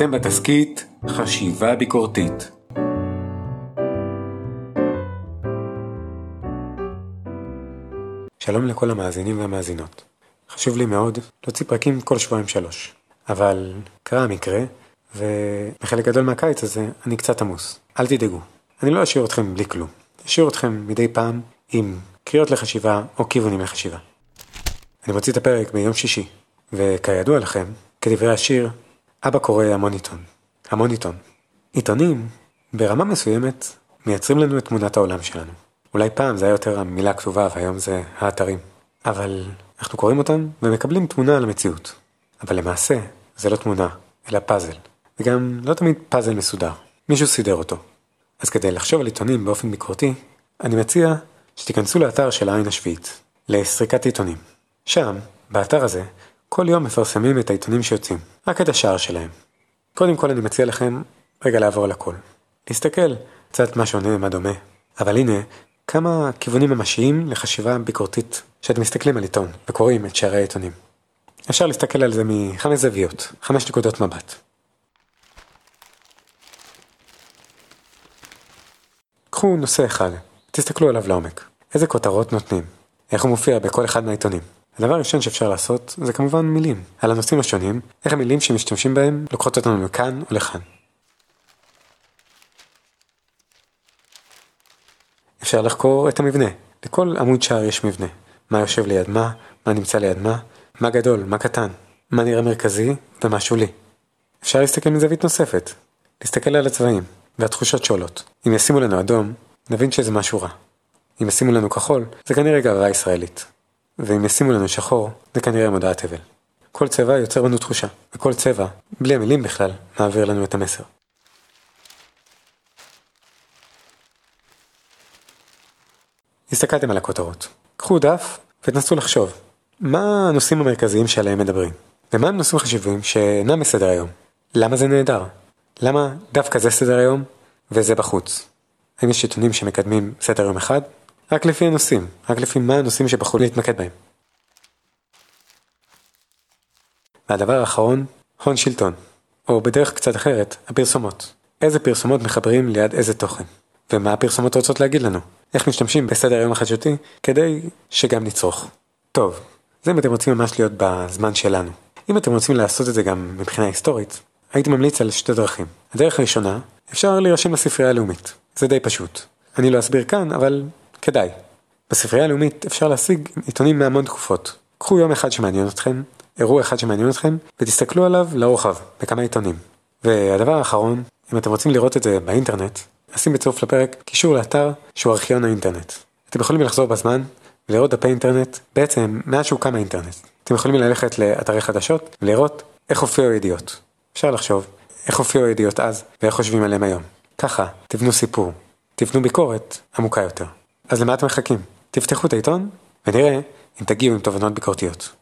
אתם בתסכית חשיבה ביקורתית. שלום לכל המאזינים והמאזינות. חשוב לי מאוד להוציא פרקים כל שבועיים שלוש. אבל קרה המקרה, ובחלק גדול מהקיץ הזה אני קצת עמוס. אל תדאגו, אני לא אשאיר אתכם בלי כלום. אשאיר אתכם מדי פעם עם קריאות לחשיבה או כיוונים לחשיבה. אני מוציא את הפרק ביום שישי, וכידוע לכם, כדברי השיר, אבא קורא המון עיתון. המון עיתון. עיתונים, ברמה מסוימת, מייצרים לנו את תמונת העולם שלנו. אולי פעם זה היה יותר המילה הכתובה והיום זה האתרים. אבל אנחנו קוראים אותם ומקבלים תמונה על המציאות. אבל למעשה, זה לא תמונה, אלא פאזל. וגם לא תמיד פאזל מסודר. מישהו סידר אותו. אז כדי לחשוב על עיתונים באופן ביקורתי, אני מציע שתיכנסו לאתר של העין השביעית, לסריקת עיתונים. שם, באתר הזה, כל יום מפרסמים את העיתונים שיוצאים, רק את השער שלהם. קודם כל אני מציע לכם רגע לעבור על הכל. להסתכל קצת מה שונה, מה דומה. אבל הנה, כמה כיוונים ממשיים לחשיבה ביקורתית שאתם מסתכלים על עיתון וקוראים את שערי העיתונים. אפשר להסתכל על זה מחמש זוויות, חמש נקודות מבט. קחו נושא אחד, תסתכלו עליו לעומק. איזה כותרות נותנים? איך הוא מופיע בכל אחד מהעיתונים? הדבר הראשון שאפשר לעשות זה כמובן מילים, על הנושאים השונים, איך המילים שמשתמשים בהם לוקחות אותנו לכאן או לכאן. אפשר לחקור את המבנה, לכל עמוד שער יש מבנה, מה יושב ליד מה, מה נמצא ליד מה, מה גדול, מה קטן, מה נראה מרכזי ומה שולי. אפשר להסתכל מזווית נוספת, להסתכל על הצבעים והתחושות שעולות. אם ישימו לנו אדום, נבין שזה משהו רע. אם ישימו לנו כחול, זה כנראה גררה ישראלית. ואם ישימו לנו שחור, זה כנראה מודעת אבל. כל צבע יוצר בנו תחושה, וכל צבע, בלי המילים בכלל, מעביר לנו את המסר. הסתכלתם על הכותרות. קחו דף ותנסו לחשוב, מה הנושאים המרכזיים שעליהם מדברים? ומה הם נושאים חשובים שאינם בסדר היום? למה זה נהדר? למה דווקא זה סדר היום וזה בחוץ? האם יש עיתונים שמקדמים סדר יום אחד? רק לפי הנושאים, רק לפי מה הנושאים שבחרו להתמקד בהם. והדבר האחרון, הון שלטון, או בדרך קצת אחרת, הפרסומות. איזה פרסומות מחברים ליד איזה תוכן, ומה הפרסומות רוצות להגיד לנו, איך משתמשים בסדר היום החדשותי כדי שגם נצרוך. טוב, זה אם אתם רוצים ממש להיות בזמן שלנו. אם אתם רוצים לעשות את זה גם מבחינה היסטורית, הייתי ממליץ על שתי דרכים. הדרך הראשונה, אפשר להירשם לספרייה הלאומית. זה די פשוט. אני לא אסביר כאן, אבל כדאי. בספרייה הלאומית אפשר להשיג עיתונים מהמון תקופות. קחו יום אחד שמעניין אתכם, אירוע אחד שמעניין אתכם, ותסתכלו עליו לרוחב, בכמה עיתונים. והדבר האחרון, אם אתם רוצים לראות את זה באינטרנט, אשים בצירוף לפרק קישור לאתר שהוא ארכיון האינטרנט. אתם יכולים לחזור בזמן ולראות דפי אינטרנט, בעצם מאז שהוקם האינטרנט. אתם יכולים ללכת לאתרי חדשות ולראות איך הופיעו ידיעות. אפשר לחשוב איך הופיעו ידיעות אז ואיך חושבים עליהם היום. ככה, תבנו סיפור, תבנו ביקורת עמוקה יותר. אז למה אתם מחכים? תפתחו את העיתון ונראה אם תגיעו עם תובנות ביקורתיות.